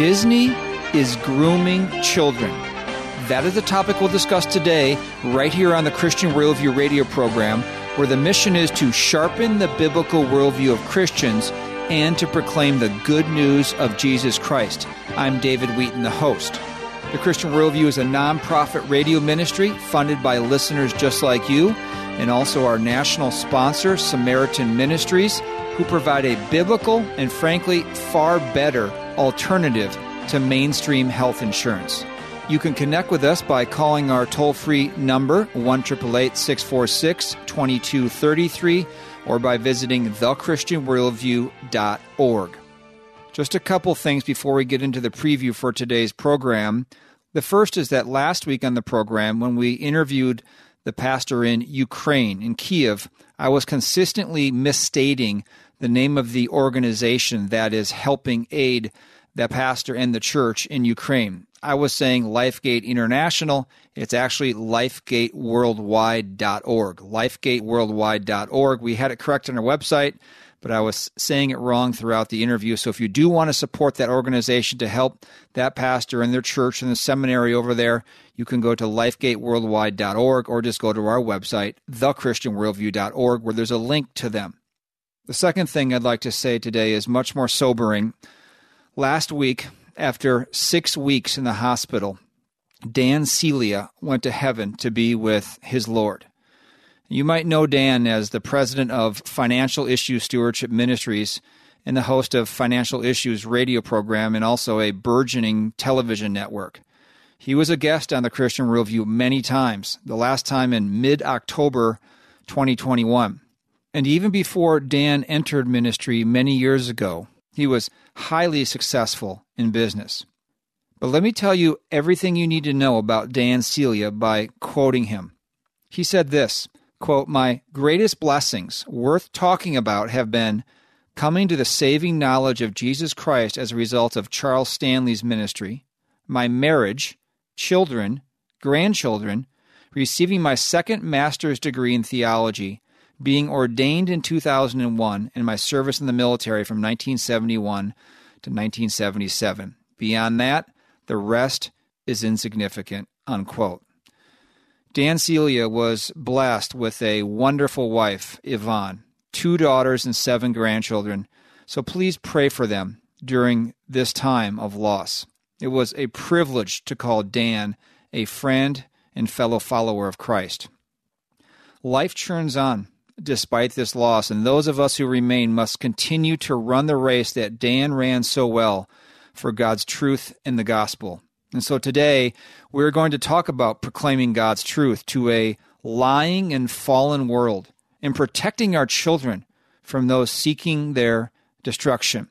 Disney is grooming children. That is the topic we'll discuss today, right here on the Christian Worldview radio program, where the mission is to sharpen the biblical worldview of Christians and to proclaim the good news of Jesus Christ. I'm David Wheaton, the host. The Christian Worldview is a nonprofit radio ministry funded by listeners just like you, and also our national sponsor, Samaritan Ministries, who provide a biblical and frankly far better alternative to mainstream health insurance. You can connect with us by calling our toll free number, 1 646 2233, or by visiting thechristianworldview.org. Just a couple things before we get into the preview for today's program. The first is that last week on the program, when we interviewed the pastor in Ukraine, in Kiev, I was consistently misstating the name of the organization that is helping aid the pastor and the church in Ukraine. I was saying Lifegate International. It's actually lifegateworldwide.org. Lifegateworldwide.org. We had it correct on our website, but I was saying it wrong throughout the interview. So if you do want to support that organization to help that pastor and their church and the seminary over there, you can go to lifegateworldwide.org or just go to our website, thechristianworldview.org, where there's a link to them. The second thing I'd like to say today is much more sobering. Last week, after six weeks in the hospital, Dan Celia went to heaven to be with his Lord. You might know Dan as the president of Financial Issues Stewardship Ministries and the host of Financial Issues radio program and also a burgeoning television network. He was a guest on the Christian Worldview many times, the last time in mid October 2021. And even before Dan entered ministry many years ago, he was highly successful in business. But let me tell you everything you need to know about Dan Celia by quoting him. He said this quote, My greatest blessings worth talking about have been coming to the saving knowledge of Jesus Christ as a result of Charles Stanley's ministry, my marriage, children, grandchildren, receiving my second master's degree in theology, being ordained in 2001, and my service in the military from 1971 to 1977. Beyond that, the rest is insignificant. Unquote. Dan Celia was blessed with a wonderful wife, Yvonne, two daughters, and seven grandchildren. So please pray for them during this time of loss. It was a privilege to call Dan a friend and fellow follower of Christ. Life churns on despite this loss, and those of us who remain must continue to run the race that Dan ran so well for God's truth in the gospel. And so today, we're going to talk about proclaiming God's truth to a lying and fallen world and protecting our children from those seeking their destruction.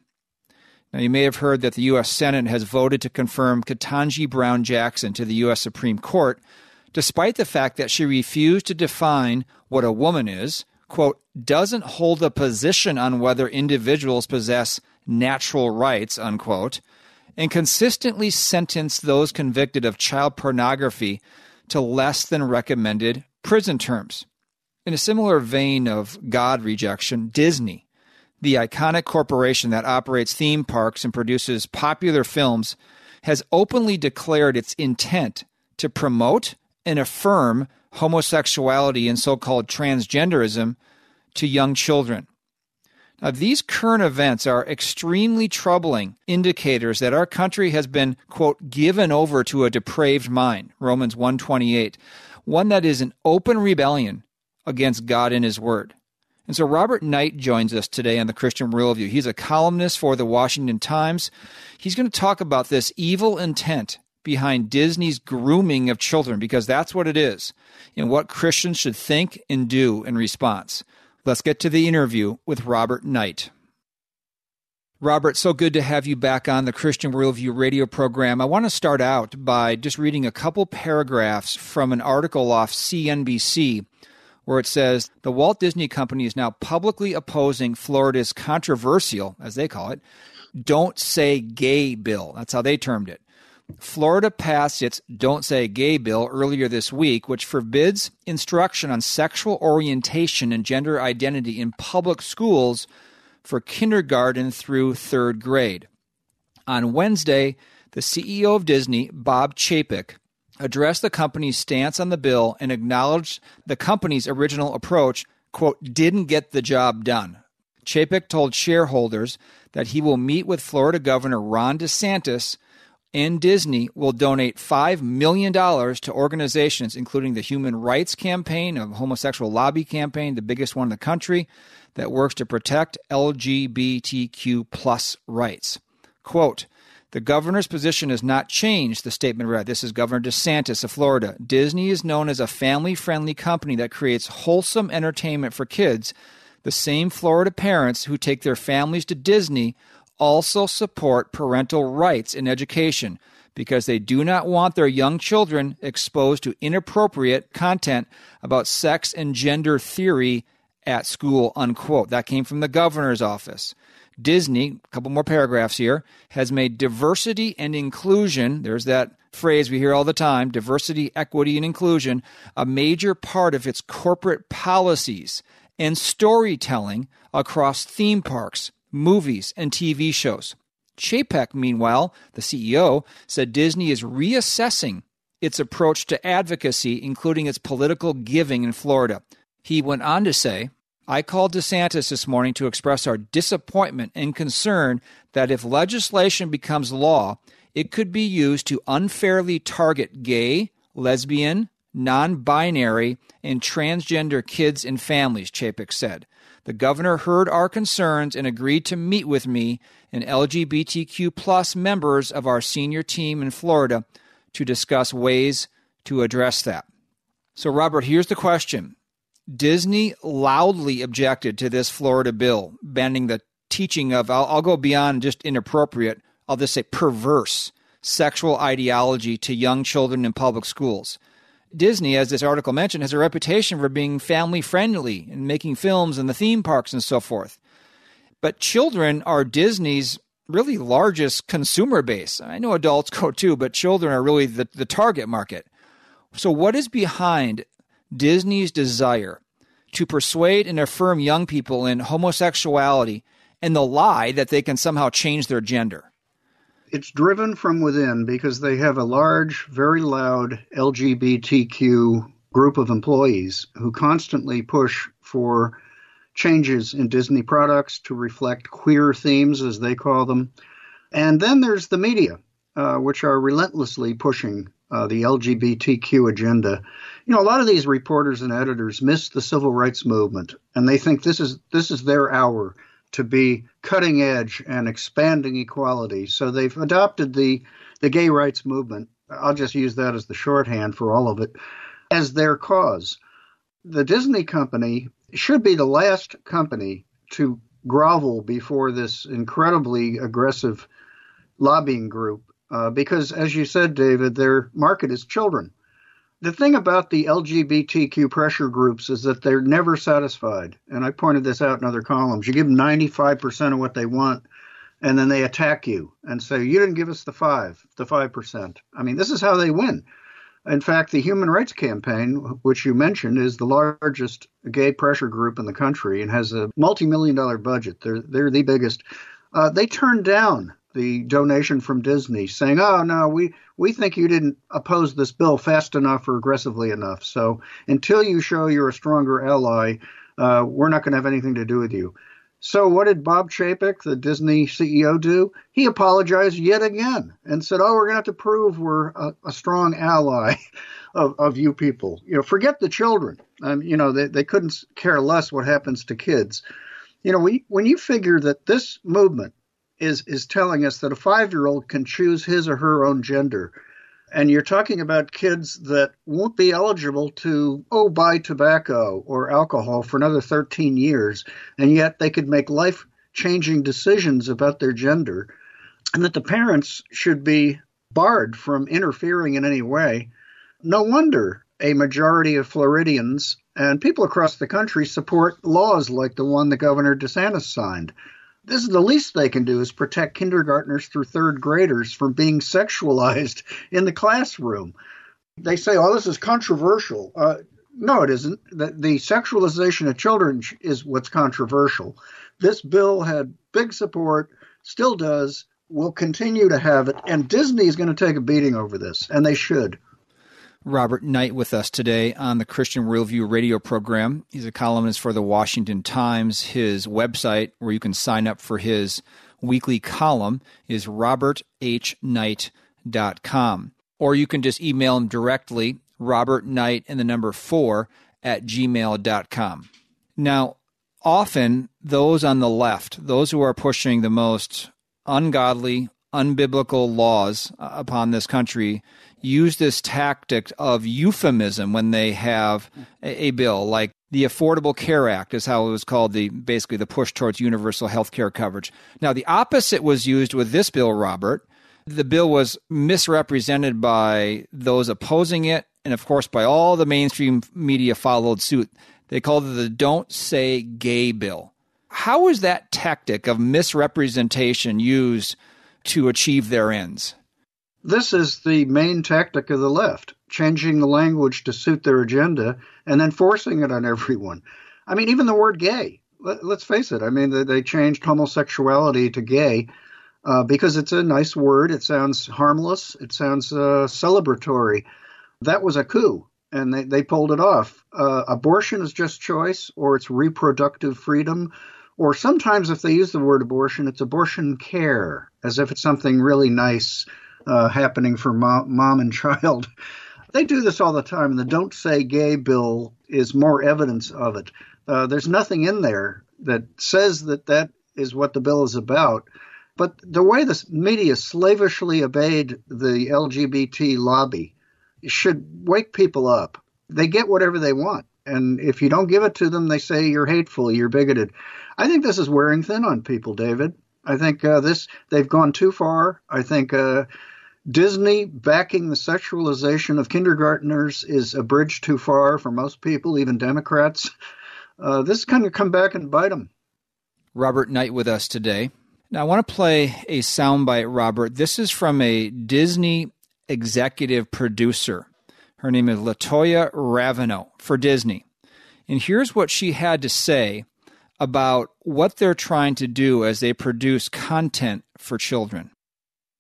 Now, you may have heard that the U.S. Senate has voted to confirm Ketanji Brown Jackson to the U.S. Supreme Court, despite the fact that she refused to define what a woman is quote, doesn't hold a position on whether individuals possess natural rights, unquote, and consistently sentenced those convicted of child pornography to less than recommended prison terms. In a similar vein of God rejection, Disney, the iconic corporation that operates theme parks and produces popular films, has openly declared its intent to promote and affirm homosexuality and so called transgenderism to young children. Now, these current events are extremely troubling indicators that our country has been, quote, given over to a depraved mind, Romans 128, one that is an open rebellion against God and His Word. And so Robert Knight joins us today on the Christian Worldview. He's a columnist for the Washington Times. He's going to talk about this evil intent behind Disney's grooming of children, because that's what it is, and what Christians should think and do in response. Let's get to the interview with Robert Knight. Robert, so good to have you back on the Christian Worldview radio program. I want to start out by just reading a couple paragraphs from an article off CNBC where it says the Walt Disney Company is now publicly opposing Florida's controversial, as they call it, Don't Say Gay bill. That's how they termed it. Florida passed its Don't Say Gay bill earlier this week, which forbids instruction on sexual orientation and gender identity in public schools for kindergarten through third grade. On Wednesday, the CEO of Disney, Bob Chapek, addressed the company's stance on the bill and acknowledged the company's original approach, quote, didn't get the job done. Chapek told shareholders that he will meet with Florida Governor Ron DeSantis and Disney will donate $5 million to organizations including the Human Rights Campaign, a homosexual lobby campaign, the biggest one in the country, that works to protect LGBTQ plus rights. Quote, the governor's position has not changed, the statement read. This is Governor DeSantis of Florida. Disney is known as a family friendly company that creates wholesome entertainment for kids. The same Florida parents who take their families to Disney also support parental rights in education because they do not want their young children exposed to inappropriate content about sex and gender theory at school, unquote. That came from the governor's office. Disney, a couple more paragraphs here, has made diversity and inclusion, there's that phrase we hear all the time diversity, equity, and inclusion a major part of its corporate policies and storytelling across theme parks, movies, and TV shows. Chapek, meanwhile, the CEO, said Disney is reassessing its approach to advocacy, including its political giving in Florida. He went on to say, I called DeSantis this morning to express our disappointment and concern that if legislation becomes law, it could be used to unfairly target gay, lesbian, non binary, and transgender kids and families, Chapek said. The governor heard our concerns and agreed to meet with me and LGBTQ plus members of our senior team in Florida to discuss ways to address that. So, Robert, here's the question Disney loudly objected to this Florida bill banning the teaching of, I'll, I'll, go beyond just inappropriate, I'll just say perverse sexual ideology to young children in public schools. Disney, as this article mentioned, has a reputation for being family friendly and making films and the theme parks and so forth. But children are Disney's really largest consumer base. I know adults go too, but children are really the, the target market. So, what is behind Disney's desire to persuade and affirm young people in homosexuality and the lie that they can somehow change their gender. It's driven from within because they have a large, very loud LGBTQ group of employees who constantly push for changes in Disney products to reflect queer themes, as they call them. And then there's the media, uh, which are relentlessly pushing uh, the LGBTQ agenda. You know, a lot of these reporters and editors miss the civil rights movement, and they think this is this is their hour to be cutting edge and expanding equality. So they've adopted the the gay rights movement. I'll just use that as the shorthand for all of it as their cause. The Disney company should be the last company to grovel before this incredibly aggressive lobbying group uh, because, as you said, David, their market is children. The thing about the LGBTQ pressure groups is that they're never satisfied. And I pointed this out in other columns. You give them 95% of what they want, and then they attack you and say, You didn't give us the five, the 5%. I mean, this is how they win. In fact, the Human Rights Campaign, which you mentioned, is the largest gay pressure group in the country and has a multi million dollar budget. They're, they're the biggest. Uh, they turned down the donation from Disney, saying, "Oh no, we we think you didn't oppose this bill fast enough or aggressively enough. So until you show you're a stronger ally, uh, we're not going to have anything to do with you." So what did Bob Chapek, the Disney CEO, do? He apologized yet again and said, "Oh, we're going to have to prove we're a, a strong ally." Of, of you people, you know, forget the children. Um, you know, they, they couldn't care less what happens to kids. You know, we, when you figure that this movement is is telling us that a five year old can choose his or her own gender. And you're talking about kids that won't be eligible to, oh, buy tobacco or alcohol for another 13 years, and yet they could make life changing decisions about their gender, and that the parents should be barred from interfering in any way. No wonder a majority of Floridians and people across the country support laws like the one the Governor DeSantis signed. This is the least they can do is protect kindergartners through third graders from being sexualized in the classroom. They say, "Oh, this is controversial." Uh, no, it isn't. The, the sexualization of children is what's controversial. This bill had big support, still does, will continue to have it, and Disney is going to take a beating over this, and they should. Robert Knight with us today on the Christian Worldview radio program. He's a columnist for the Washington Times. His website, where you can sign up for his weekly column, is roberthknight.com. Or you can just email him directly, Robert Knight and the number four at gmail.com. Now, often those on the left, those who are pushing the most ungodly, unbiblical laws uh, upon this country, use this tactic of euphemism when they have a, a, bill like the Affordable Care Act is how it was called the basically the push towards universal health care coverage. Now the opposite was used with this bill, Robert. The bill was misrepresented by those opposing it and of course by all the mainstream media followed suit. They called it the Don't Say Gay bill. How is that tactic of misrepresentation used to achieve their ends? This is the main tactic of the left, changing the language to suit their agenda and then forcing it on everyone. I mean, even the word gay, let, us face it, I mean, they changed homosexuality to gay uh, because it's a nice word. It sounds harmless, it sounds uh, celebratory. That was a coup, and they, they pulled it off. Uh, abortion is just choice, or it's reproductive freedom, or sometimes if they use the word abortion, it's abortion care, as if it's something really nice uh, happening for mom, mom and child. They do this all the time, the Don't Say Gay bill is more evidence of it. Uh, there's nothing in there that says that that is what the bill is about. But the way the media slavishly obeyed the LGBT lobby should wake people up. They get whatever they want. And if you don't give it to them, they say you're hateful, you're bigoted. I think this is wearing thin on people, David. I think uh, this they've gone too far. I think uh, Disney backing the sexualization of kindergartners is a bridge too far for most people, even Democrats. Uh, this is going to come back and bite them. Robert Knight with us today. Now, I want to play a soundbite, Robert. This is from a Disney executive producer. Her name is Latoya Raveneau for Disney. And here's what she had to say about what they're trying to do as they produce content for children.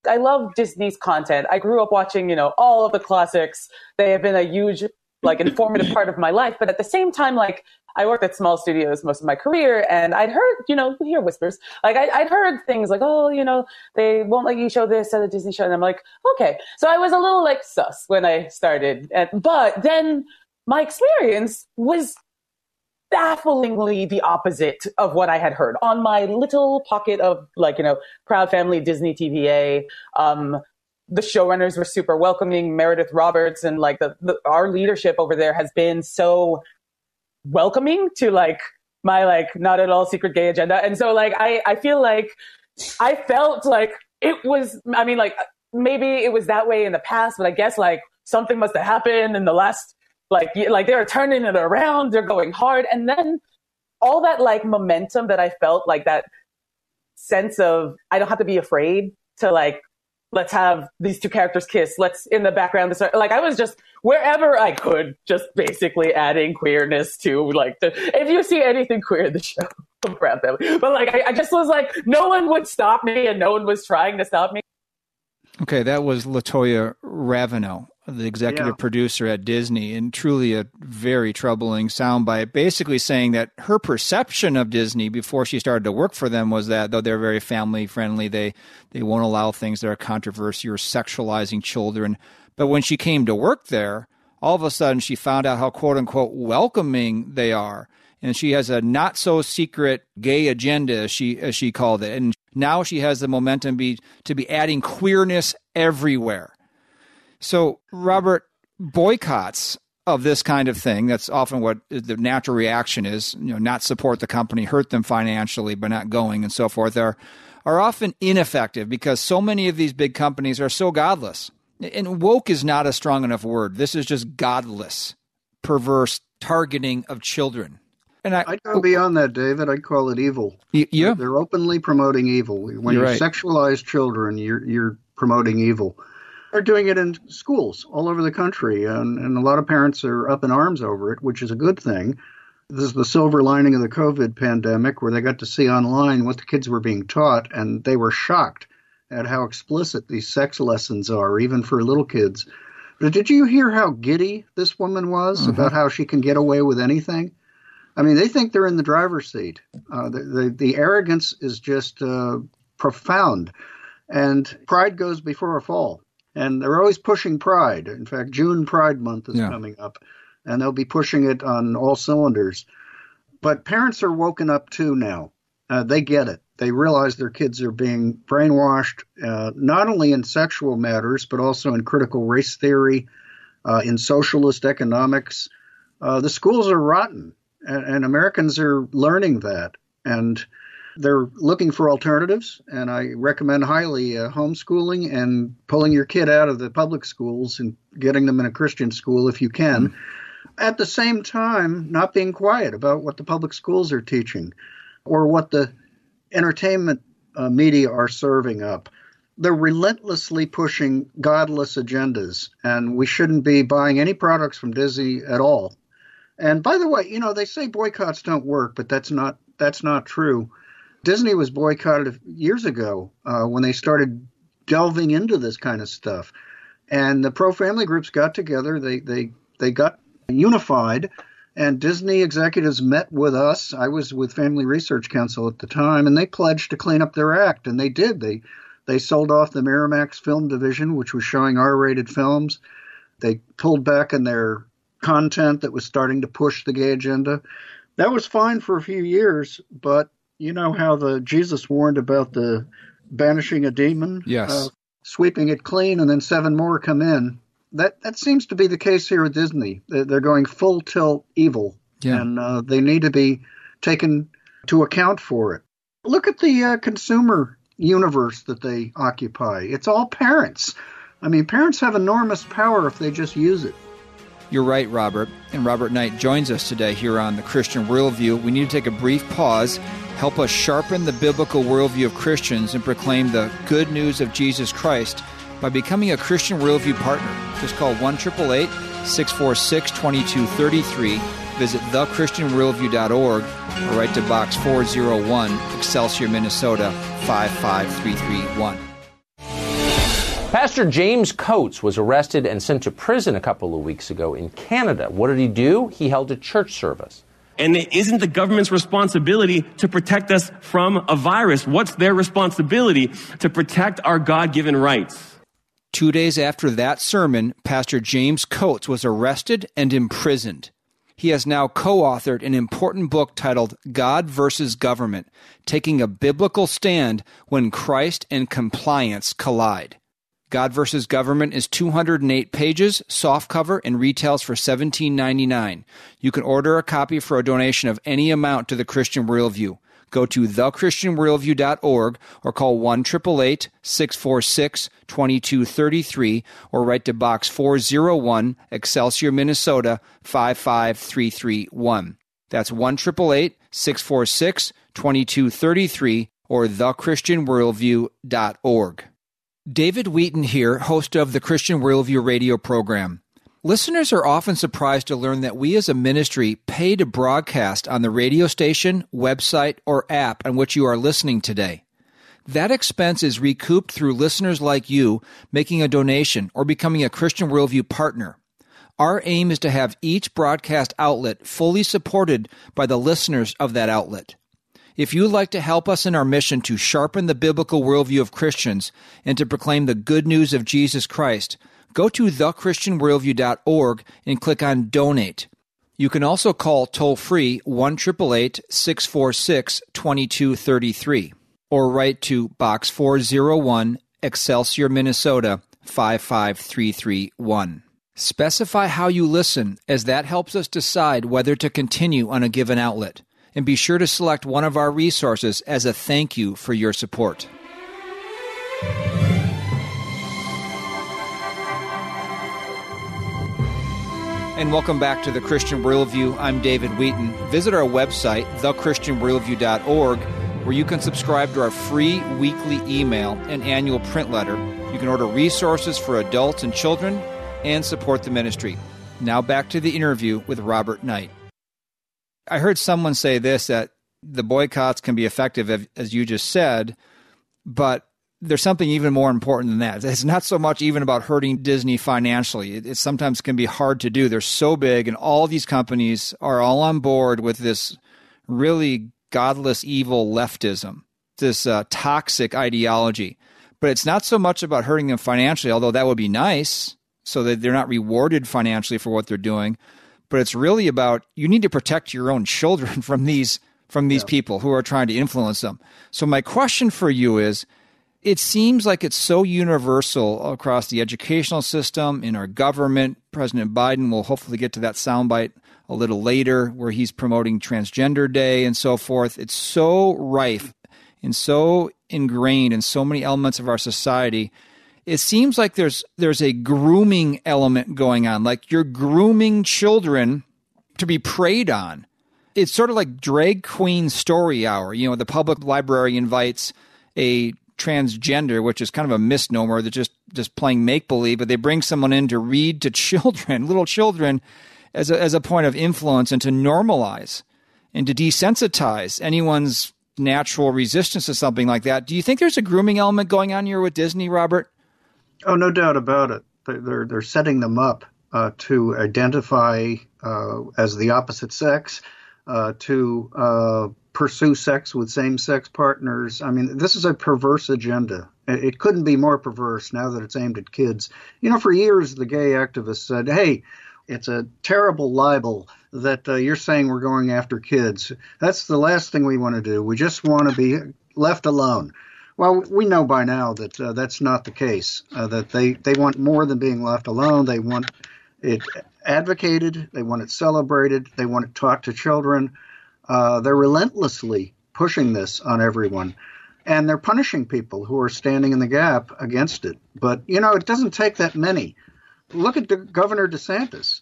I love Disney's content. I grew up watching, you know, all of the classics. They have been a huge, like, informative part of my life. But at the same time, like, I worked at small studios most of my career, and I'd heard, you know, hear whispers. Like, I, would heard things like, oh, you know, they won't let you show this at a Disney show. And I'm like, okay. So I was a little, like, sus when I started. And, but then my experience was bafflingly the opposite of what I had heard on my little pocket of like, you know, Proud Family Disney TVA. Um, the showrunners were super welcoming. Meredith Roberts and like the, the, our leadership over there has been so welcoming to like my like not at all secret gay agenda. And so like I I feel like I felt like it was I mean like maybe it was that way in the past, but I guess like something must have happened in the last like, like they're turning it around. They're going hard. And then all that like momentum that I felt, like that sense of I don't have to be afraid to like let's have these two characters kiss. Let's in the background. This like I was just wherever I could, just basically adding queerness to like the. If you see anything queer in the show, I'm family. But like I, I just was like, no one would stop me, and no one was trying to stop me. Okay, that was Latoya Raveneau the executive yeah. producer at Disney, and truly a very troubling soundbite, basically saying that her perception of Disney before she started to work for them was that though they're very family friendly, they they won't allow things that are controversial or sexualizing children. But when she came to work there, all of a sudden she found out how quote unquote welcoming they are. And she has a not so secret gay agenda, as she as she called it. And now she has the momentum be to be adding queerness everywhere So, Robert, boycotts of this kind of thing, that's often what the natural reaction is, you know, not support the company, hurt them financially by not going and so forth, are, are often ineffective because so many of these big companies are so godless. And woke is not a strong enough word. This is just godless, perverse targeting of children. And I, would go beyond that, David. I'd call it evil. yeah, they're openly promoting evil. When you're you right. sexualize children, you're you're promoting evil. They're doing it in schools all over the country, and, and a lot of parents are up in arms over it, which is a good thing. This is the silver lining of the COVID pandemic, where they got to see online what the kids were being taught, and they were shocked at how explicit these sex lessons are, even for little kids. But did you hear how giddy this woman was mm-hmm. about how she can get away with anything? I mean, they think they're in the driver's seat. Uh, the, the, the arrogance is just uh, profound, and pride goes before a fall. And they're always pushing pride. In fact, June Pride Month is yeah. coming up, and they'll be pushing it on all cylinders. But parents are woken up too now. Uh, they get it. They realize their kids are being brainwashed, uh, not only in sexual matters, but also in critical race theory, uh, in socialist economics. Uh, the schools are rotten and, and Americans are learning that, and they're looking for alternatives. And I recommend highly uh, homeschooling and pulling your kid out of the public schools and getting them in a Christian school if you can. Mm-hmm. At the same time, not being quiet about what the public schools are teaching or what the entertainment uh, media are serving up. They're relentlessly pushing godless agendas, and we shouldn't be buying any products from Disney at all and by the way, you know they say boycotts don't work, but that's not that's not true. Disney was boycotted years ago uh, when they started delving into this kind of stuff, and the pro family groups got together. They they they got unified, and Disney executives met with us. I was with Family Research Council at the time, and they pledged to clean up their act, and they did. They they sold off the Miramax film division, which was showing R-rated films. They pulled back in their content that was starting to push the gay agenda. That was fine for a few years, but you know how the Jesus warned about the banishing a demon, yes, uh, sweeping it clean, and then seven more come in. That that seems to be the case here at Disney. They're going full tilt evil, yeah. and uh, they need to be taken to account for it. Look at the uh, consumer universe that they occupy. It's all parents. I mean, parents have enormous power if they just use it. You're right, Robert. And Robert Knight joins us today here on the Christian Worldview. We need to take a brief pause, help us sharpen the biblical worldview of Christians, and proclaim the good news of Jesus Christ by becoming a Christian Worldview partner. Just call 1 646 2233. Visit thechristianworldview.org or write to Box 401, Excelsior, Minnesota 55331. Pastor James Coates was arrested and sent to prison a couple of weeks ago in Canada. What did he do? He held a church service. And it isn't the government's responsibility to protect us from a virus. What's their responsibility? To protect our God given rights. Two days after that sermon, Pastor James Coates was arrested and imprisoned. He has now co authored an important book titled God versus Government Taking a Biblical Stand When Christ and Compliance Collide. God versus Government is 208 pages, softcover, and retails for $17.99. You can order a copy for a donation of any amount to the Christian Worldview. Go to thechristianworldview.org or call 1 646 2233 or write to Box 401, Excelsior, Minnesota 55331. That's 1 646 2233 or thechristianworldview.org. David Wheaton here, host of the Christian Worldview radio program. Listeners are often surprised to learn that we as a ministry pay to broadcast on the radio station, website, or app on which you are listening today. That expense is recouped through listeners like you making a donation or becoming a Christian Worldview partner. Our aim is to have each broadcast outlet fully supported by the listeners of that outlet. If you'd like to help us in our mission to sharpen the biblical worldview of Christians and to proclaim the good news of Jesus Christ, go to thechristianworldview.org and click on Donate. You can also call toll free 1 646 2233 or write to Box 401, Excelsior, Minnesota 55331. Specify how you listen, as that helps us decide whether to continue on a given outlet. And be sure to select one of our resources as a thank you for your support. And welcome back to the Christian Worldview. I'm David Wheaton. Visit our website, thechristianworldview.org, where you can subscribe to our free weekly email and annual print letter. You can order resources for adults and children and support the ministry. Now back to the interview with Robert Knight. I heard someone say this that the boycotts can be effective, as you just said, but there's something even more important than that. It's not so much even about hurting Disney financially. It, it, sometimes can be hard to do. They're so big, and all these companies are all on board with this really godless, evil leftism, this uh, toxic ideology. But it's not so much about hurting them financially, although that would be nice, so that they're not rewarded financially for what they're doing. But it's really about you need to protect your own children from these from these yeah. people who are trying to influence them. So my question for you is it seems like it's so universal across the educational system, in our government. President Biden will hopefully get to that soundbite a little later, where he's promoting Transgender Day and so forth. It's so rife and so ingrained in so many elements of our society. It seems like there's there's a grooming element going on, like you're grooming children to be preyed on. It's sort of like drag queen story hour. You know, the public library invites a transgender, which is kind of a misnomer. They're just just playing make believe, but they bring someone in to read to children, little children, as a, as a point of influence and to normalize and to desensitize anyone's natural resistance to something like that. Do you think there's a grooming element going on here with Disney, Robert? Oh, no doubt about it. They're they're setting them up uh, to identify uh, as the opposite sex, uh, to uh, pursue sex with same sex partners. I mean, this is a perverse agenda. It couldn't be more perverse now that it's aimed at kids. You know, for years, the gay activists said, hey, it's a terrible libel that uh, you're saying we're going after kids. That's the last thing we want to do. We just want to be left alone. Well, we know by now that uh, that's not the case. Uh, that they, they want more than being left alone. They want it advocated. They want it celebrated. They want it taught to children. Uh, they're relentlessly pushing this on everyone, and they're punishing people who are standing in the gap against it. But you know, it doesn't take that many. Look at the Governor DeSantis.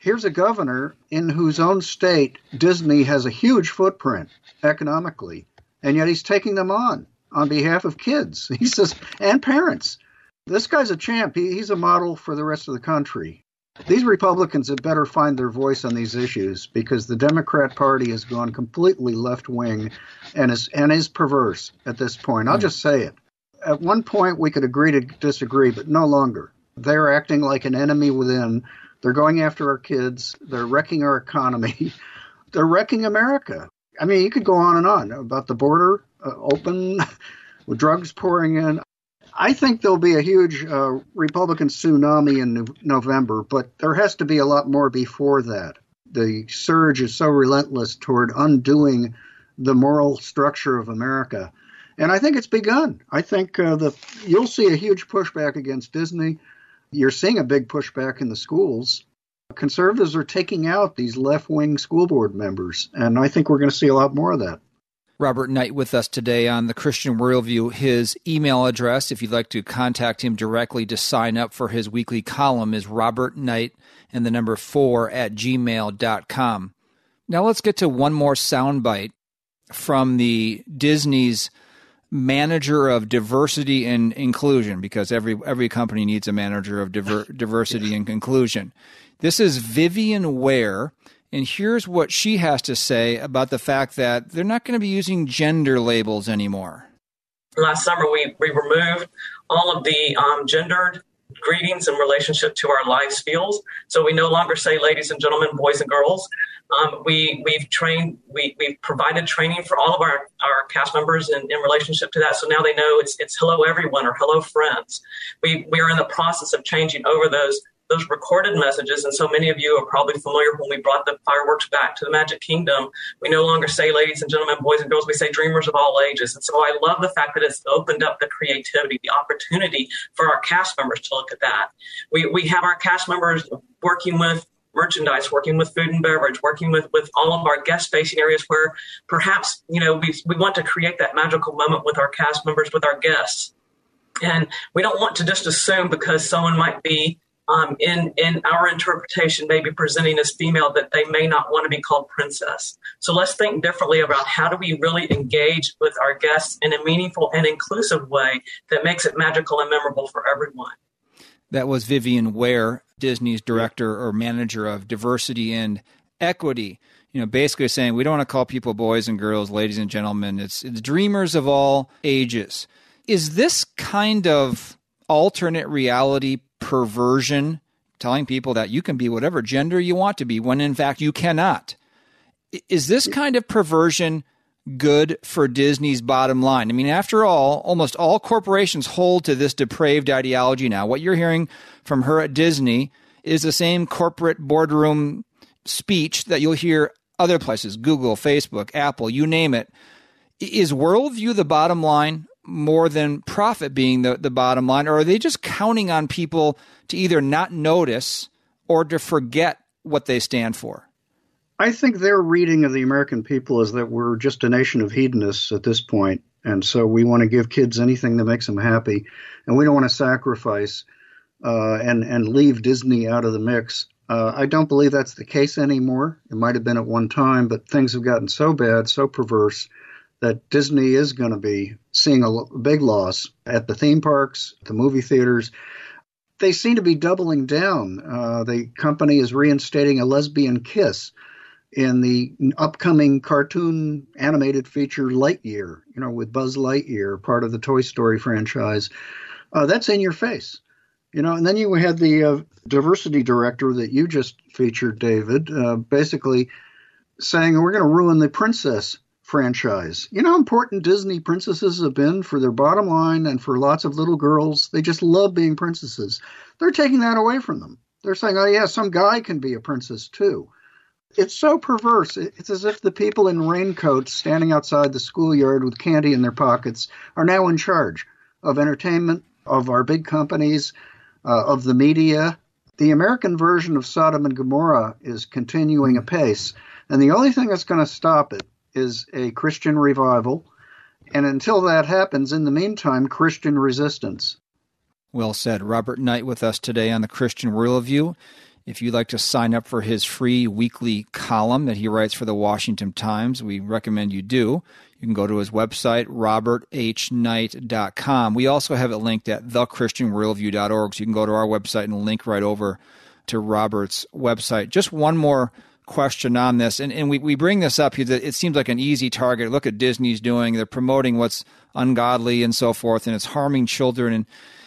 Here's a governor in whose own state Disney has a huge footprint economically, and yet he's taking them on on behalf of kids. He says, and parents. This guy's a champ. He, he's a model for the rest of the country. These Republicans had better find their voice on these issues because the Democrat Party has gone completely left wing and is and is perverse at this point. I'll hmm. just say it. At one point we could agree to disagree, but no longer. They're acting like an enemy within. They're going after our kids. They're wrecking our economy. They're wrecking America. I mean, you could go on and on about the border open with drugs pouring in. I think there'll be a huge uh, Republican tsunami in no- November, but there has to be a lot more before that. The surge is so relentless toward undoing the moral structure of America. And I think it's begun. I think uh, the you'll see a huge pushback against Disney. You're seeing a big pushback in the schools. Conservatives are taking out these left wing school board members, and I think we're going to see a lot more of that. Robert Knight with us today on the Christian Worldview. His email address, if you'd like to contact him directly to sign up for his weekly column, is Robert Knight and the number four at gmail.com. Now let's get to one more soundbite from the Disney's manager of diversity and inclusion, because every every company needs a manager of diver, diversity and inclusion. This is Vivian Ware and here's what she has to say about the fact that they're not going to be using gender labels anymore. Last summer, we, we removed all of the um, gendered greetings in relationship to our life skills. So we no longer say ladies and gentlemen, boys and girls. Um, we, we've trained, we, we've provided training for all of our, our cast members in, in relationship to that. So now they know it's, it's hello everyone or hello friends. We, we are in the process of changing over those those recorded messages. And so many of you are probably familiar when we brought the fireworks back to the Magic Kingdom. We no longer say ladies and gentlemen, boys and girls, we say dreamers of all ages. And so I love the fact that it's opened up the creativity, the opportunity for our cast members to look at that. We, we have our cast members working with merchandise, working with food and beverage, working with, with all of our guest facing areas where perhaps, you know, we, we want to create that magical moment with our cast members, with our guests. And we don't want to just assume because someone might be um, in in our interpretation, maybe presenting as female, that they may not want to be called princess. So let's think differently about how do we really engage with our guests in a meaningful and inclusive way that makes it magical and memorable for everyone. That was Vivian Ware, Disney's director or manager of diversity and equity. You know, basically saying we don't want to call people boys and girls, ladies and gentlemen. It's it's dreamers of all ages. Is this kind of alternate reality perversion telling people that you can be whatever gender you want to be when in fact you cannot? Is this kind of perversion good for Disney's bottom line? I mean, after all, almost all corporations hold to this depraved ideology now. What you're hearing from her at Disney is the same corporate boardroom speech that you'll hear other places Google, Facebook, Apple, you name it. Is worldview the bottom line more than profit being the, the bottom line? Or are they just counting on people to either not notice or to forget what they stand for? I think their reading of the American people is that we're just a nation of hedonists at this point, and so we want to give kids anything that makes them happy, and we don't want to sacrifice uh, and and leave Disney out of the mix. Uh, I don't believe that's the case anymore. It might have been at one time, but things have gotten so bad, so perverse, that Disney is going to be seeing a big loss at the theme parks, the movie theaters. They seem to be doubling down. Uh, the company is reinstating a lesbian kiss in the upcoming cartoon animated feature Lightyear, you know, with Buzz Lightyear, part of the Toy Story franchise. Uh, that's in your face. You know, and then you had the uh, diversity director that you just featured, David, uh, basically saying we're going to ruin the princess franchise. You know how important Disney princesses have been for their bottom line and for lots of little girls? They just love being princesses. They're taking that away from them. They're saying, oh, yeah, some guy can be a princess too. It's so perverse. It's as if the people in raincoats standing outside the schoolyard with candy in their pockets are now in charge of entertainment, of our big companies, uh, of the media. The American version of Sodom and Gomorrah is continuing apace. And the only thing that's going to stop it is a Christian revival. And until that happens, in the meantime, Christian resistance. Well said. Robert Knight with us today on the Christian Worldview. If you'd like to sign up for his free weekly column that he writes for the Washington Times, we recommend you do. You can go to his website, roberthknight.com. We also have it linked at thechristianworldview.org, so you can go to our website and link right over to Robert's website. Just one more question on this, and, and we, we bring this up because it seems like an easy target. Look at Disney's doing; they're promoting what's ungodly and so forth, and it's harming children. And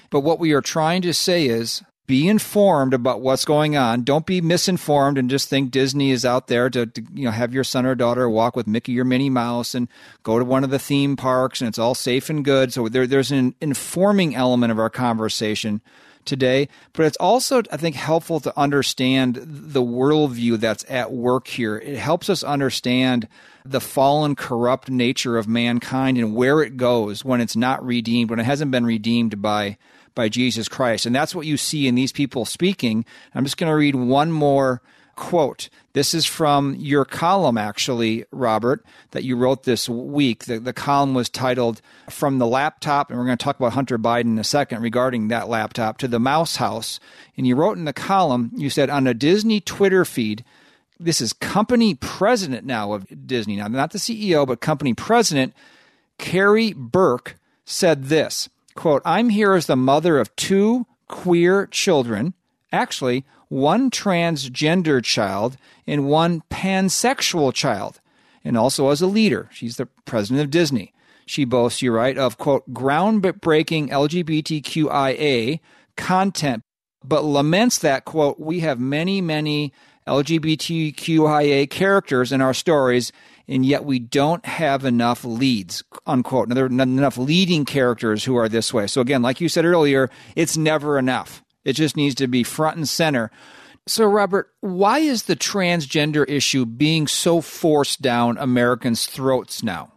but what we are trying to say is be informed about what's going on. Don't be misinformed and just think Disney is out there to, to, you know have your son or daughter walk with Mickey or Minnie Mouse and go to one of the theme parks and it's all safe and good. So there, there's an informing element of our conversation today, but it's also I think helpful to understand the worldview that's at work here. It helps us understand the fallen, corrupt nature of mankind and where it goes when it's not redeemed, when it hasn't been redeemed by by Jesus Christ. And that's what you see in these people speaking. I'm just going to read one more quote. This is from your column, actually, Robert, that you wrote this week. The, the column was titled From the Laptop, and we're going to talk about Hunter Biden in a second regarding that laptop, to the Mouse House. And you wrote in the column, you said, on a Disney Twitter feed, this is company president now of Disney, now not the CEO, but company president, Karey Burke, said this quote, I'm here as the mother of two queer children, actually, one transgender child and one pansexual child, and also as a leader. She's the president of Disney. She boasts, you right, of, quote, groundbreaking LGBTQIA content, but laments that, quote, we have many, many LGBTQIA characters in our stories, and yet we don't have enough leads, unquote. Now, there are not enough leading characters who are this way. So again, like you said earlier, it's never enough. It just needs to be front and center. So, Robert, why is the transgender issue being so forced down Americans' throats now?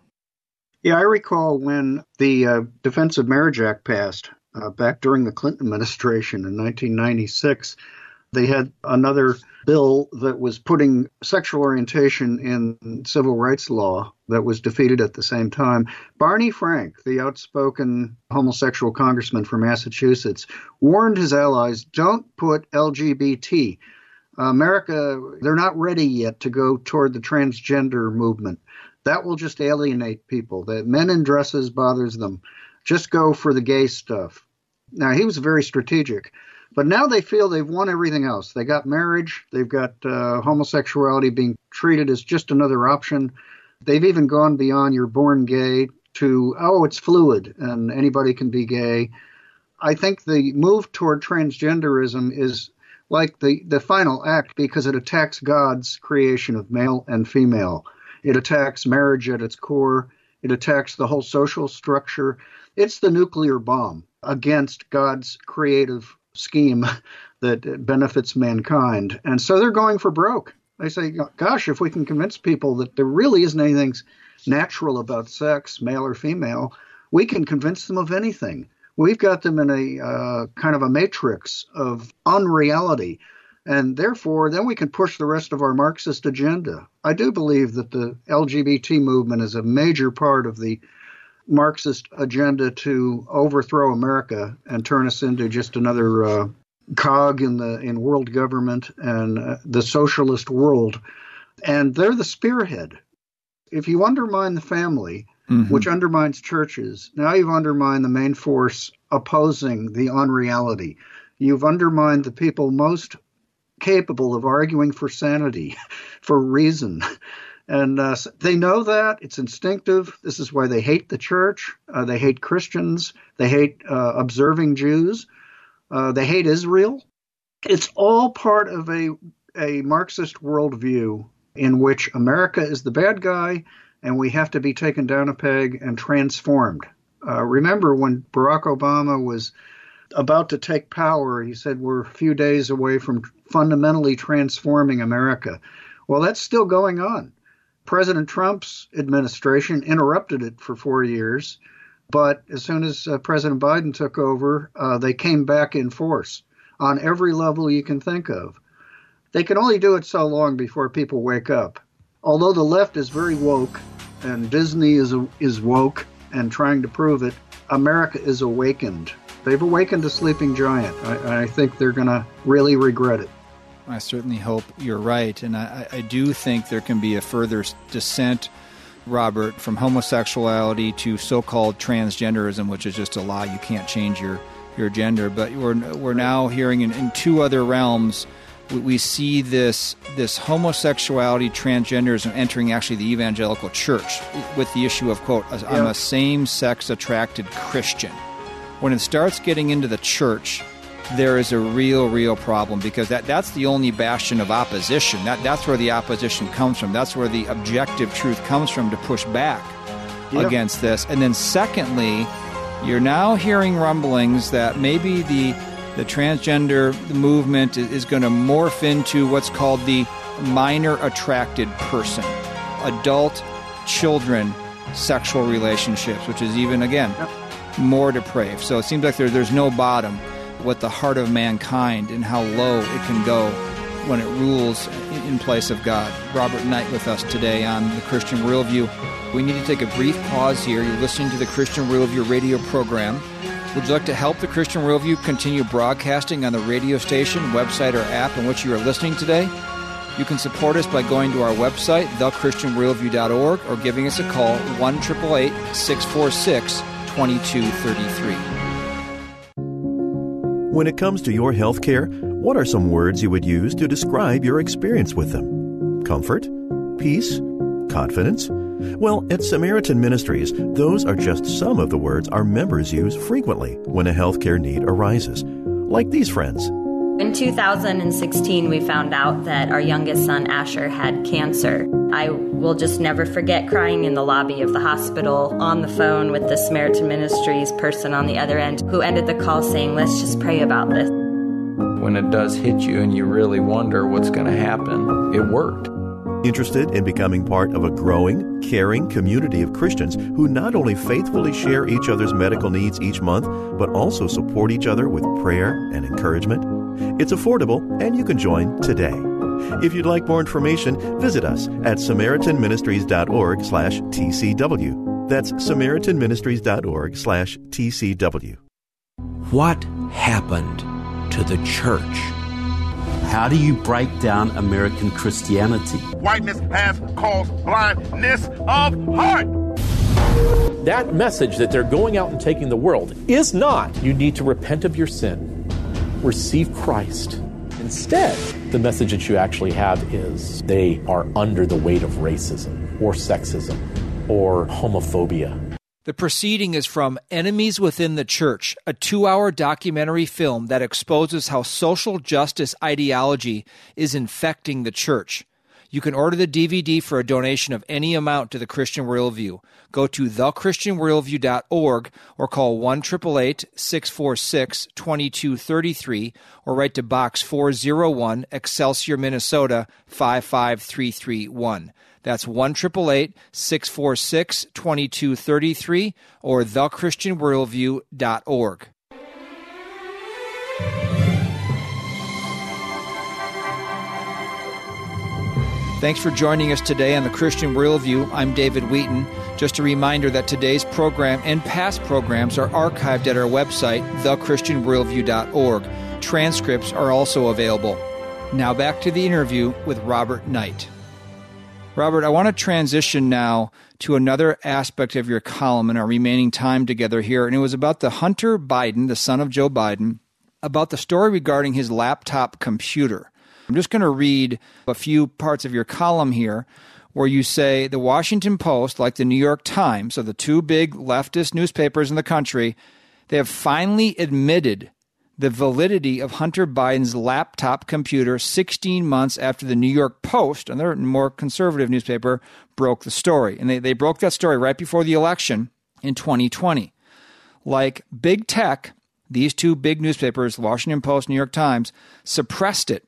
Yeah, I recall when the uh, Defense of Marriage Act passed uh, back during the Clinton administration in 1996. They had another bill that was putting sexual orientation in civil rights law that was defeated at the same time. Barney Frank, the outspoken homosexual congressman from Massachusetts, warned his allies don't put LGBT. America, they're not ready yet to go toward the transgender movement. That will just alienate people. That men in dresses bothers them. Just go for the gay stuff. Now, he was very strategic. But now they feel they've won everything else. They got marriage, they've got uh, homosexuality being treated as just another option. They've even gone beyond you're born gay to, oh, it's fluid and anybody can be gay. I think the move toward transgenderism is like the, the final act because it attacks God's creation of male and female. It attacks marriage at its core. It attacks the whole social structure. It's the nuclear bomb against God's creative scheme that benefits mankind. And so they're going for broke. They say, gosh, if we can convince people that there really isn't anything natural about sex, male or female, we can convince them of anything. We've got them in a uh, kind of a matrix of unreality. And therefore, then we can push the rest of our Marxist agenda. I do believe that the LGBT movement is a major part of the Marxist agenda to overthrow America and turn us into just another uh, cog in the in world government and uh, the socialist world. And they're the spearhead. If you undermine the family, mm-hmm. which undermines churches, now you've undermined the main force opposing the unreality. You've undermined the people most capable of arguing for sanity, for reason. And uh, they know that. It's instinctive. This is why they hate the church. Uh, they hate Christians. They hate uh, observing Jews. Uh, they hate Israel. It's all part of a, a Marxist worldview in which America is the bad guy and we have to be taken down a peg and transformed. Uh, remember when Barack Obama was about to take power, he said we're a few days away from fundamentally transforming America. Well, that's still going on. President Trump's administration interrupted it for four years, but as soon as uh, President Biden took over, uh, they came back in force on every level you can think of. They can only do it so long before people wake up. Although the left is very woke, and Disney is is woke and trying to prove it, America is awakened. They've awakened a sleeping giant. I, I think they're going to really regret it. I certainly hope you're right. And I, I do think there can be a further descent, Robert, from homosexuality to so called transgenderism, which is just a lie. You can't change your, your gender. But we're, we're now hearing in, in two other realms. We, we see this this homosexuality, transgenderism entering actually the evangelical church with the issue of quote, I'm a same sex attracted Christian. When it starts getting into the church, there is a real, real problem because that, that's the only bastion of opposition. That, that's where the opposition comes from. That's where the objective truth comes from to push back yep. against this. And then, secondly, you're now hearing rumblings that maybe the the transgender movement is going to morph into what's called the minor attracted person, adult children sexual relationships, which is even again more depraved. So it seems like there, there's no bottom what the heart of mankind and how low it can go when it rules in place of God. Robert Knight with us today on the Christian Worldview. We need to take a brief pause here. You're listening to the Christian Worldview radio program. Would you like to help the Christian Worldview continue broadcasting on the radio station, website, or app in which you are listening today? You can support us by going to our website, thechristianworldview.org, or giving us a call, 1 646 2233. When it comes to your health care, what are some words you would use to describe your experience with them? Comfort? Peace? Confidence? Well, at Samaritan Ministries, those are just some of the words our members use frequently when a healthcare need arises. Like these friends. In 2016, we found out that our youngest son, Asher, had cancer. I will just never forget crying in the lobby of the hospital on the phone with the Samaritan Ministries person on the other end who ended the call saying, Let's just pray about this. when it does hit you and you really wonder what's going to happen, it worked. Interested in becoming part of a growing, caring community of Christians who not only faithfully share each other's medical needs each month, but also support each other with prayer and encouragement? It's affordable and you can join today. If you'd like more information, visit us at samaritanministries.org slash tcw. That's samaritanministries.org slash tcw. What happened to the church? How do you break down American Christianity? Whiteness has caused blindness of heart. That message that they're going out and taking the world is not you need to repent of your sin, receive Christ. Instead, the message that you actually have is they are under the weight of racism or sexism or homophobia. The proceeding is from Enemies Within the Church, a two hour documentary film that exposes how social justice ideology is infecting the church. You can order the DVD for a donation of any amount to the Christian Worldview. Go to thechristianworldview.org or call 1 888 646 2233 or write to Box 401, Excelsior, Minnesota 55331. That's 1 646 2233 or thechristianworldview.org. Thanks for joining us today on the Christian Worldview. I'm David Wheaton. Just a reminder that today's program and past programs are archived at our website, thechristianworldview.org. Transcripts are also available. Now back to the interview with Robert Knight. Robert, I want to transition now to another aspect of your column in our remaining time together here, and it was about the Hunter Biden, the son of Joe Biden, about the story regarding his laptop computer. I'm just going to read a few parts of your column here where you say the Washington Post, like the New York Times, so the two big leftist newspapers in the country, they have finally admitted the validity of Hunter Biden's laptop computer 16 months after the New York Post, another more conservative newspaper, broke the story. And they, they broke that story right before the election in 2020. Like big tech, these two big newspapers, Washington Post, New York Times, suppressed it,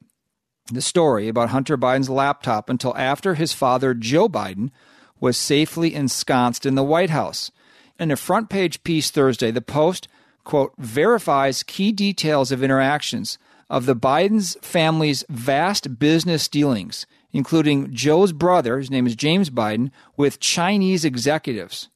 the story about Hunter Biden's laptop, until after his father, Joe Biden, was safely ensconced in the White House. In a front page piece Thursday, the Post quote, verifies key details of interactions of the Biden's family's vast business dealings, including Joe's brother, his name is James Biden, with Chinese executives.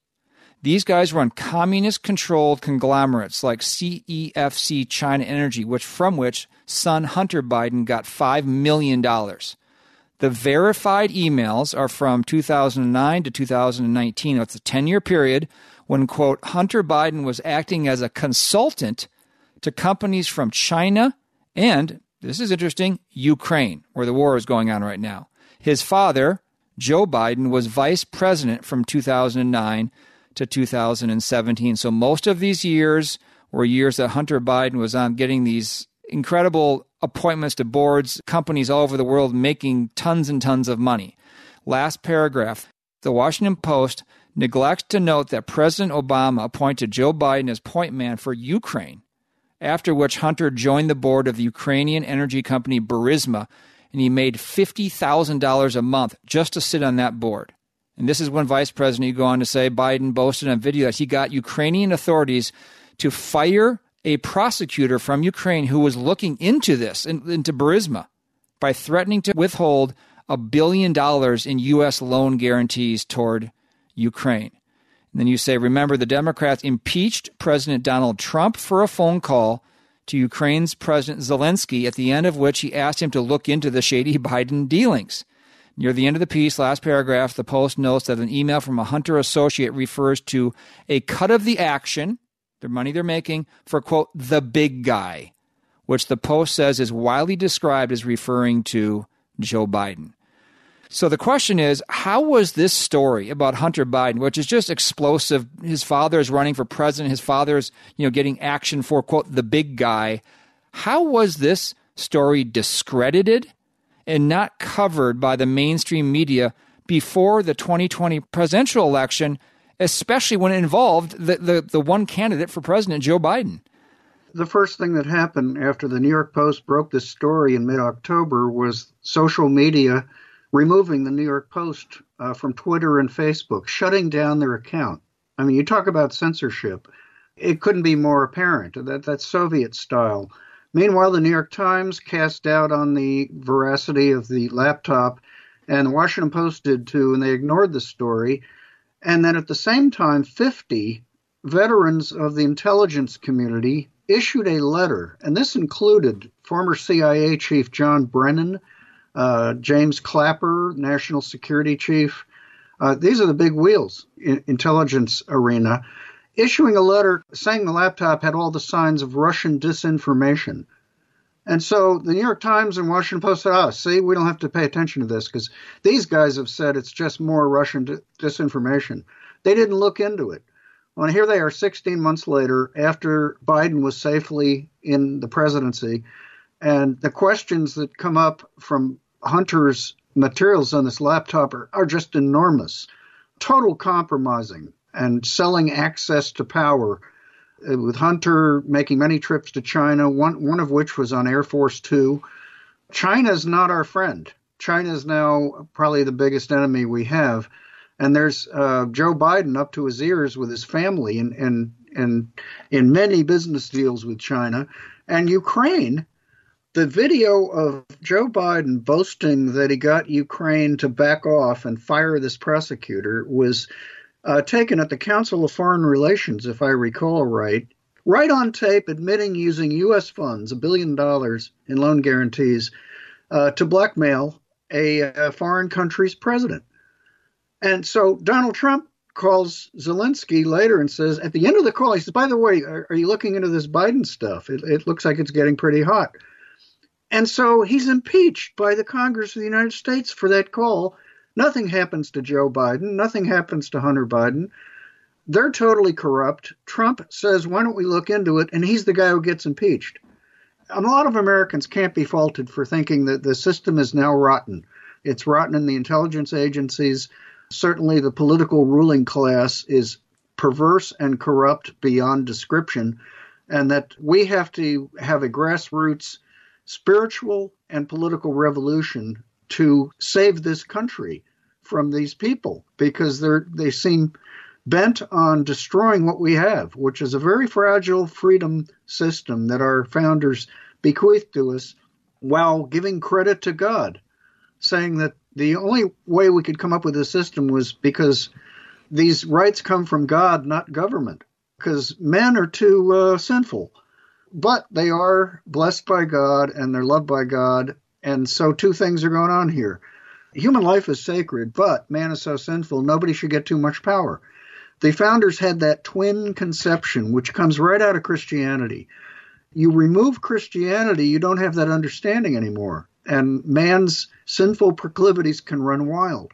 These guys run communist controlled conglomerates like CEFC China Energy, which from which son Hunter Biden got $5 million. The verified emails are from 2009 to 2019. It's a 10 year period when, quote, Hunter Biden was acting as a consultant to companies from China and, this is interesting, Ukraine, where the war is going on right now. His father, Joe Biden, was vice president from 2009 to 2017. So most of these years were years that Hunter Biden was on getting these incredible appointments to boards, companies all over the world making tons and tons of money. Last paragraph. The Washington Post neglects to note that President Obama appointed Joe Biden as point man for Ukraine, after which Hunter joined the board of the Ukrainian energy company Burisma, and he made $50,000 a month just to sit on that board. And this is when Vice President, you go on to say, Biden boasted on video that he got Ukrainian authorities to fire a prosecutor from Ukraine who was looking into this, into Burisma, by threatening to withhold a billion dollars in U.S. loan guarantees toward Ukraine. And then you say, remember, the Democrats impeached President Donald Trump for a phone call to Ukraine's President Zelensky, at the end of which he asked him to look into the shady Biden dealings. Near the end of the piece, last paragraph, the Post notes that an email from a Hunter associate refers to a cut of the action, the money they're making, for, quote, the big guy, which the Post says is widely described as referring to Joe Biden. So the question is, how was this story about Hunter Biden, which is just explosive? His father is running for president. His father's, you know, getting action for quote the big guy. How was this story discredited and not covered by the mainstream media before the 2020 presidential election, especially when it involved the, the, the one candidate for president, Joe Biden? The first thing that happened after the New York Post broke this story in mid October was social media removing the New York Post uh, from Twitter and Facebook, shutting down their account. I mean, you talk about censorship. It couldn't be more apparent. That that's Soviet style. Meanwhile, the New York Times cast doubt on the veracity of the laptop, and the Washington Post did too, and they ignored the story. And then at the same time, 50 veterans of the intelligence community issued a letter, and this included former CIA Chief John Brennan, uh, James Clapper, National Security Chief. Uh, these are the big wheels in intelligence arena, issuing a letter saying the laptop had all the signs of Russian disinformation. And so the New York Times and Washington Post said, "Ah, see, we don't have to pay attention to this because these guys have said it's just more Russian di- disinformation." They didn't look into it. Well, here they are 16 months later, after Biden was safely in the presidency, and the questions that come up from Hunter's materials on this laptop are, are just enormous. Total compromising and selling access to power. Uh, with Hunter making many trips to China, one, one of which was on Air Force Two. China's not our friend. China is now probably the biggest enemy we have. And there's uh, Joe Biden up to his ears with his family and, and, and in many business deals with China. And Ukraine the video of Joe Biden boasting that he got Ukraine to back off and fire this prosecutor was uh, taken at the Council of Foreign Relations, if I recall right, right on tape, admitting using U.S. funds, a billion dollars in loan guarantees, uh, to blackmail a, a foreign country's president. And so Donald Trump calls Zelensky later and says, at the end of the call, he says, by the way, are, are you looking into this Biden stuff? It, it looks like it's getting pretty hot. And so he's impeached by the Congress of the United States for that call. Nothing happens to Joe Biden. Nothing happens to Hunter Biden. They're totally corrupt. Trump says, why don't we look into it? And he's the guy who gets impeached. A lot of Americans can't be faulted for thinking that the system is now rotten. It's rotten in the intelligence agencies. Certainly, the political ruling class is perverse and corrupt beyond description, and that we have to have a grassroots spiritual and political revolution to save this country from these people because they're they seem bent on destroying what we have, which is a very fragile freedom system that our founders bequeathed to us while giving credit to God, saying that the only way we could come up with this system was because these rights come from God, not government, because men are too uh, sinful but they are blessed by God and they're loved by God. And so two things are going on here. Human life is sacred, but man is so sinful, nobody should get too much power. The founders had that twin conception, which comes right out of Christianity. You remove Christianity, you don't have that understanding anymore. And man's sinful proclivities can run wild.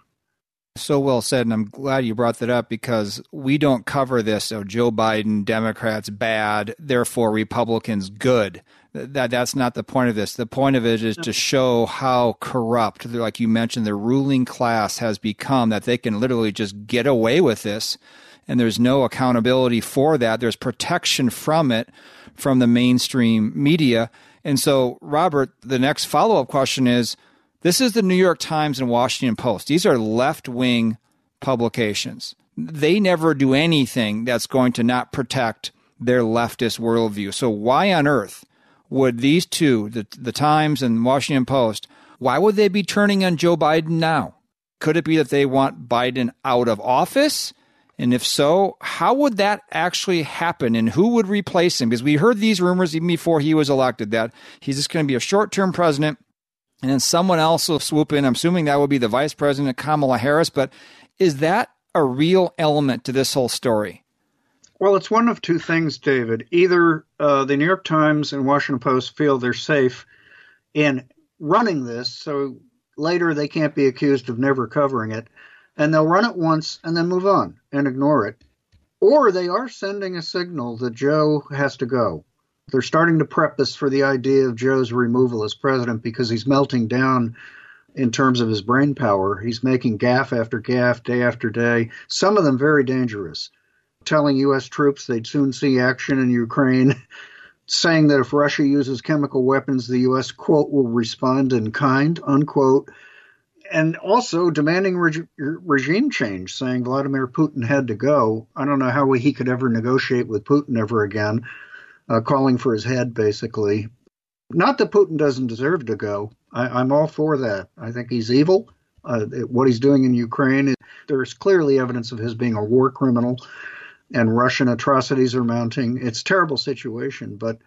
So well said, and I'm glad you brought that up because we don't cover this. So Joe Biden, Democrats bad, therefore Republicans good. That that's not the point of this. The point of it is to show how corrupt, like you mentioned, the ruling class has become. That they can literally just get away with this, and there's no accountability for that. There's protection from it from the mainstream media. And so, Robert, the next follow up question is this is the New York Times and Washington Post. These are left wing publications. They never do anything that's going to not protect their leftist worldview. So, why on earth would these two, the, the Times and Washington Post, why would they be turning on Joe Biden now? Could it be that they want Biden out of office? And if so, how would that actually happen and who would replace him? Because we heard these rumors even before he was elected that he's just going to be a short term president and then someone else will swoop in. I'm assuming that would be the vice president, Kamala Harris. But is that a real element to this whole story? Well, it's one of two things, David. Either uh, the New York Times and Washington Post feel they're safe in running this, so later they can't be accused of never covering it, and they'll run it once and then move on and ignore it. Or they are sending a signal that Joe has to go. They're starting to prep us for the idea of Joe's removal as president because he's melting down in terms of his brain power. He's making gaffe after gaffe, day after day, some of them very dangerous, telling U.S. troops they'd soon see action in Ukraine, saying that if Russia uses chemical weapons, the U.S., quote, will respond in kind, unquote. And also demanding reg- regime change, saying Vladimir Putin had to go. I don't know how he could ever negotiate with Putin ever again, uh, calling for his head, basically. Not that Putin doesn't deserve to go. I, am all for that. I think he's evil. Uh, what he's doing in Ukraine, there's clearly evidence of his being a war criminal and Russian atrocities are mounting. It's a terrible situation. But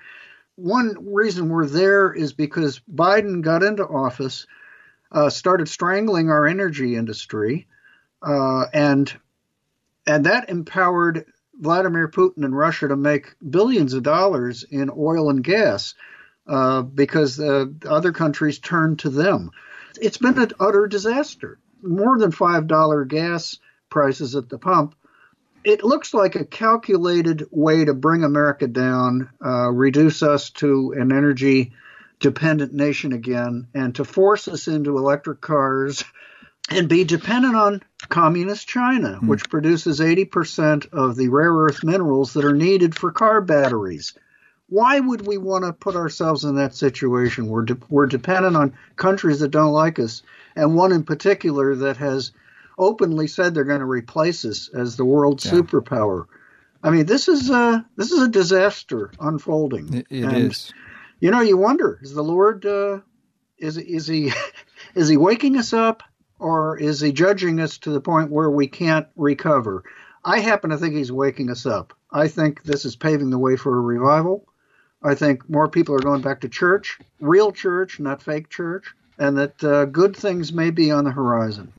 one reason we're there is because Biden got into office, uh, started strangling our energy industry, uh, and and that empowered Vladimir Putin and Russia to make billions of dollars in oil and gas uh, because the other countries turned to them. It's been an utter disaster. More than five dollar gas prices at the pump it looks like a calculated way to bring America down, uh, reduce us to an energy dependent nation again, and to force us into electric cars and be dependent on communist China, mm. which produces 80% of the rare earth minerals that are needed for car batteries. Why would we want to put ourselves in that situation? We're, de- we're dependent on countries that don't like us, and one in particular that has openly said they're going to replace us as the world yeah. superpower. I mean, this is a this is a disaster unfolding. It, it and, is. You know, you wonder: is the Lord uh, is is he is he waking us up, or is he judging us to the point where we can't recover? I happen to think he's waking us up. I think this is paving the way for a revival. I think more people are going back to church, real church, not fake church, and that uh, good things may be on the horizon.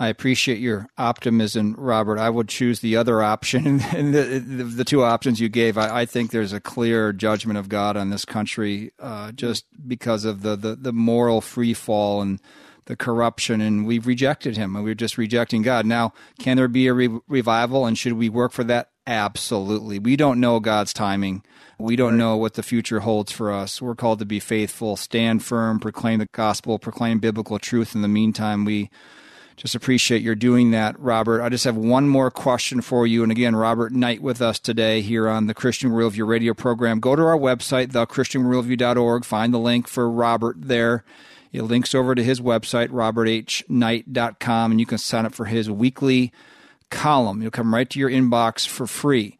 I appreciate your optimism, Robert. I would choose the other option. And the, the, the two options you gave, I, I, think there's a clear judgment of God on this country uh, just because of the, the, the moral free fall and the corruption. And we've rejected him and we're just rejecting God. Now, can there be a re- revival and should we work for that? Absolutely. We don't know God's timing. We don't know what the future holds for us. We're called to be faithful, stand firm, proclaim the gospel, proclaim biblical truth. In the meantime, we just appreciate your doing that, Robert. I just have one more question for you. And again, Robert Knight with us today here on the Christian Worldview radio program. Go to our website, thechristianworldview.org. Find the link for Robert there. It links over to his website, roberthknight.com, and you can sign up for his weekly column. It'll come right to your inbox for free.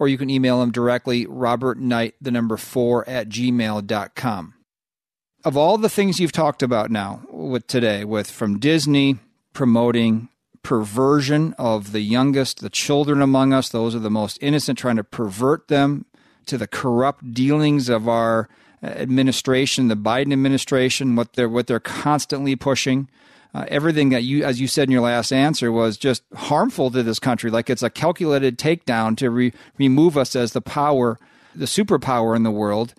Or you can email him directly, robertknight, the number four, at gmail.com. Of all the things you've talked about now with today, with from Disney promoting perversion of the youngest, the children among us. Those are the most innocent, trying to pervert them to the corrupt dealings of our administration, the Biden administration, what they're what they're constantly pushing. Uh, everything that you, as you said in your last answer, was just harmful to this country. Like it's a calculated takedown to re- remove us as the power, the superpower in the world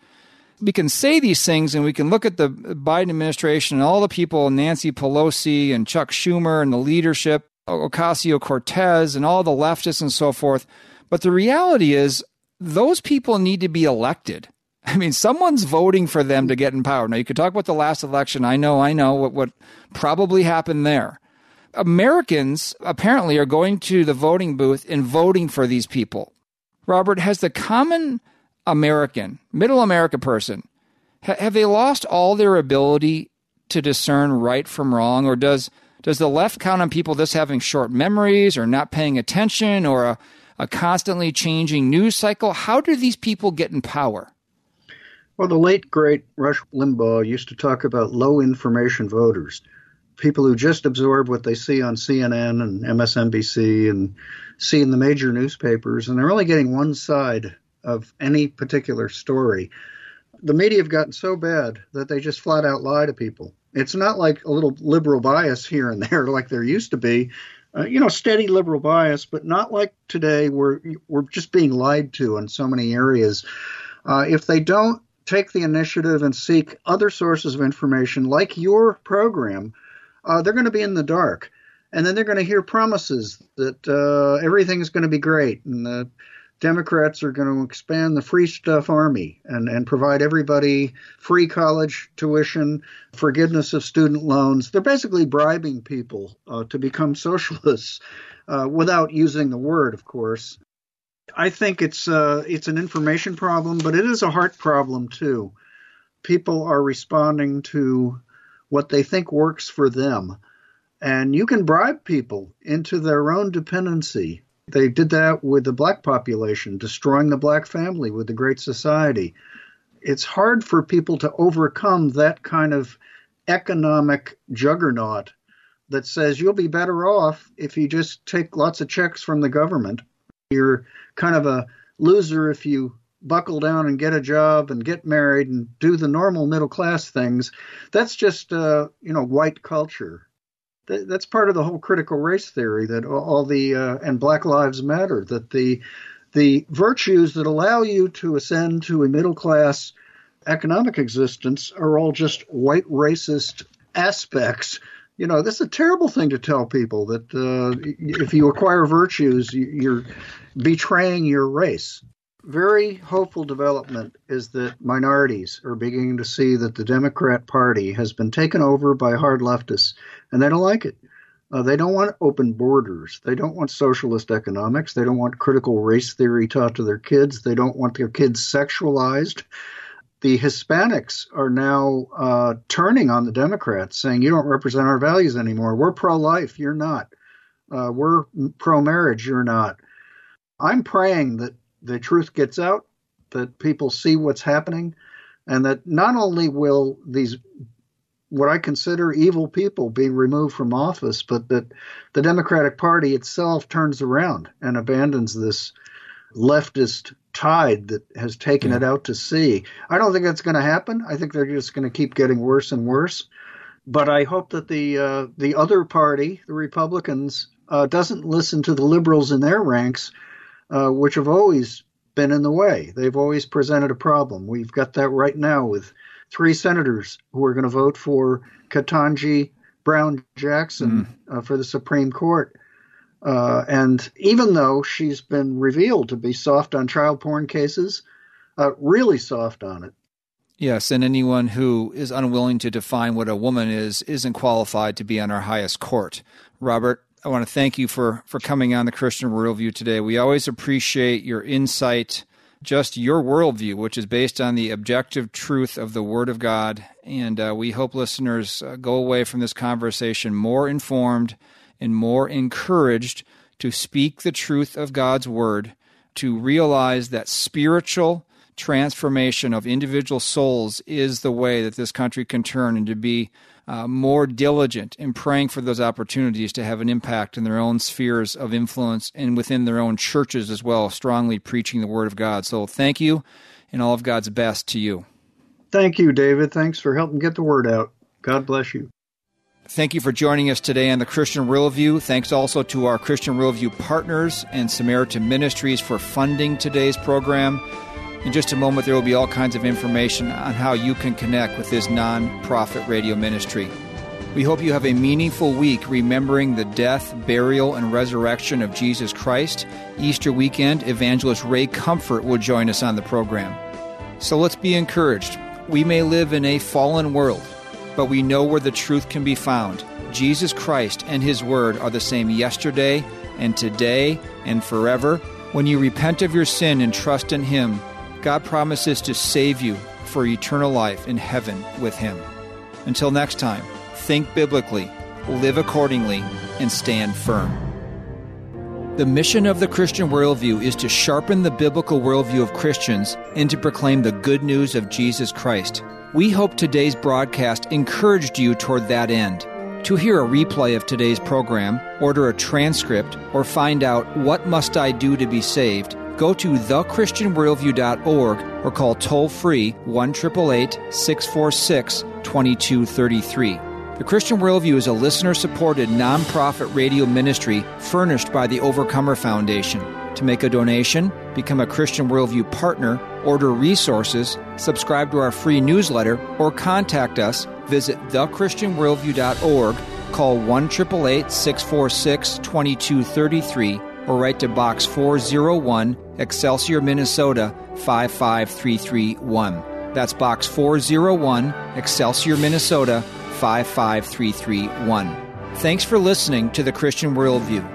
we can say these things and we can look at the Biden administration and all the people, Nancy Pelosi and Chuck Schumer and the leadership, Ocasio Cortez and all the leftists and so forth. But the reality is, those people need to be elected. I mean, someone's voting for them to get in power. Now, you could talk about the last election. I know, I know what, what probably happened there. Americans apparently are going to the voting booth and voting for these people. Robert, has the common American, middle America person, ha- have they lost all their ability to discern right from wrong, or does does the left count on people just having short memories, or not paying attention, or a, a constantly changing news cycle? How do these people get in power? Well, the late great Rush Limbaugh used to talk about low information voters, people who just absorb what they see on CNN and MSNBC and see in the major newspapers, and they're only getting one side of any particular story. The media have gotten so bad that they just flat out lie to people. It's not like a little liberal bias here and there like there used to be. Uh, you know, steady liberal bias, but not like today where we're just being lied to in so many areas. Uh, if they don't take the initiative and seek other sources of information like your program, uh, they're going to be in the dark. And then they're going to hear promises that uh, everything's going to be great and the Democrats are going to expand the free stuff army and, and provide everybody free college tuition, forgiveness of student loans. They're basically bribing people uh, to become socialists uh, without using the word, of course. I think it's uh, it's an information problem, but it is a heart problem too. People are responding to what they think works for them, and you can bribe people into their own dependency. They did that with the black population, destroying the black family with the Great Society. It's hard for people to overcome that kind of economic juggernaut that says you'll be better off if you just take lots of checks from the government. You're kind of a loser if you buckle down and get a job and get married and do the normal middle class things. That's just uh, you know white culture. That's part of the whole critical race theory that all the uh, and Black Lives Matter that the the virtues that allow you to ascend to a middle class economic existence are all just white racist aspects you know, this is a terrible thing to tell people that uh, if you acquire virtues, you're betraying your race. Very hopeful development is that minorities are beginning to see that the Democrat Party has been taken over by hard leftists, and they don't like it. Uh, they don't want open borders. They don't want socialist economics. They don't want critical race theory taught to their kids. They don't want their kids sexualized the Hispanics are now uh, turning on the Democrats, saying, You don't represent our values anymore. We're pro life. You're not. Uh, we're pro marriage. You're not. I'm praying that the truth gets out, that people see what's happening, and that not only will these what I consider evil people be removed from office, but that the Democratic Party itself turns around and abandons this leftist tide that has taken yeah. it out to sea. I don't think that's going to happen. I think they're just going to keep getting worse and worse. But I hope that the uh, the other party, the Republicans, uh, doesn't listen to the liberals in their ranks, uh, which have always been in the way. They've always presented a problem. We've got that right now with three senators who are going to vote for Ketanji Brown Jackson mm. for the Supreme Court. Uh, and even though she's been revealed to be soft on child porn cases, uh, really soft on it. Yes, and anyone who is unwilling to define what a woman is isn't qualified to be on our highest court. Robert, I want to thank you for, for coming on the Christian Worldview today. We always appreciate your insight, just your worldview, which is based on the objective truth of the Word of God. And uh, we hope listeners uh, go away from this conversation more informed and more encouraged to speak the truth of God's word, to realize that spiritual transformation of individual souls is the way that this country can turn and to be uh, more diligent in praying for those opportunities to have an impact in their own spheres of influence and within their own churches as well, strongly preaching the Word of God. So thank you and all of God's best to you. Thank you, David. Thanks for helping get the word out. God bless you. Thank you for joining us today on the Christian Worldview. Thanks also to our Christian Worldview partners and Samaritan Ministries for funding today's program. In just a moment, there will be all kinds of information on how you can connect with this non-profit radio ministry. We hope you have a meaningful week remembering the death, burial, and resurrection of Jesus Christ. Easter weekend, evangelist Ray Comfort will join us on the program. So let's be encouraged. We may live in a fallen world but we know where the truth can be found. Jesus Christ and His Word are the same yesterday and today and forever. When you repent of your sin and trust in Him, God promises to save you for eternal life in heaven with Him. Until next time, think biblically, live accordingly, and stand firm. The mission of the Christian worldview is to sharpen the biblical worldview of Christians and to proclaim the good news of Jesus Christ. We hope today's broadcast encouraged you toward that end. To hear a replay of today's program, order a transcript, or find out what must I do to be saved, go to thechristianworldview.org or call toll free 1 646 2233. The Christian Worldview is a listener supported nonprofit radio ministry furnished by the Overcomer Foundation. To make a donation, become a Christian Worldview partner, order resources, subscribe to our free newsletter, or contact us, visit thechristianworldview.org, call 1 646 2233, or write to Box 401, Excelsior, Minnesota 55331. That's Box 401, Excelsior, Minnesota 55331. Thanks for listening to the Christian Worldview.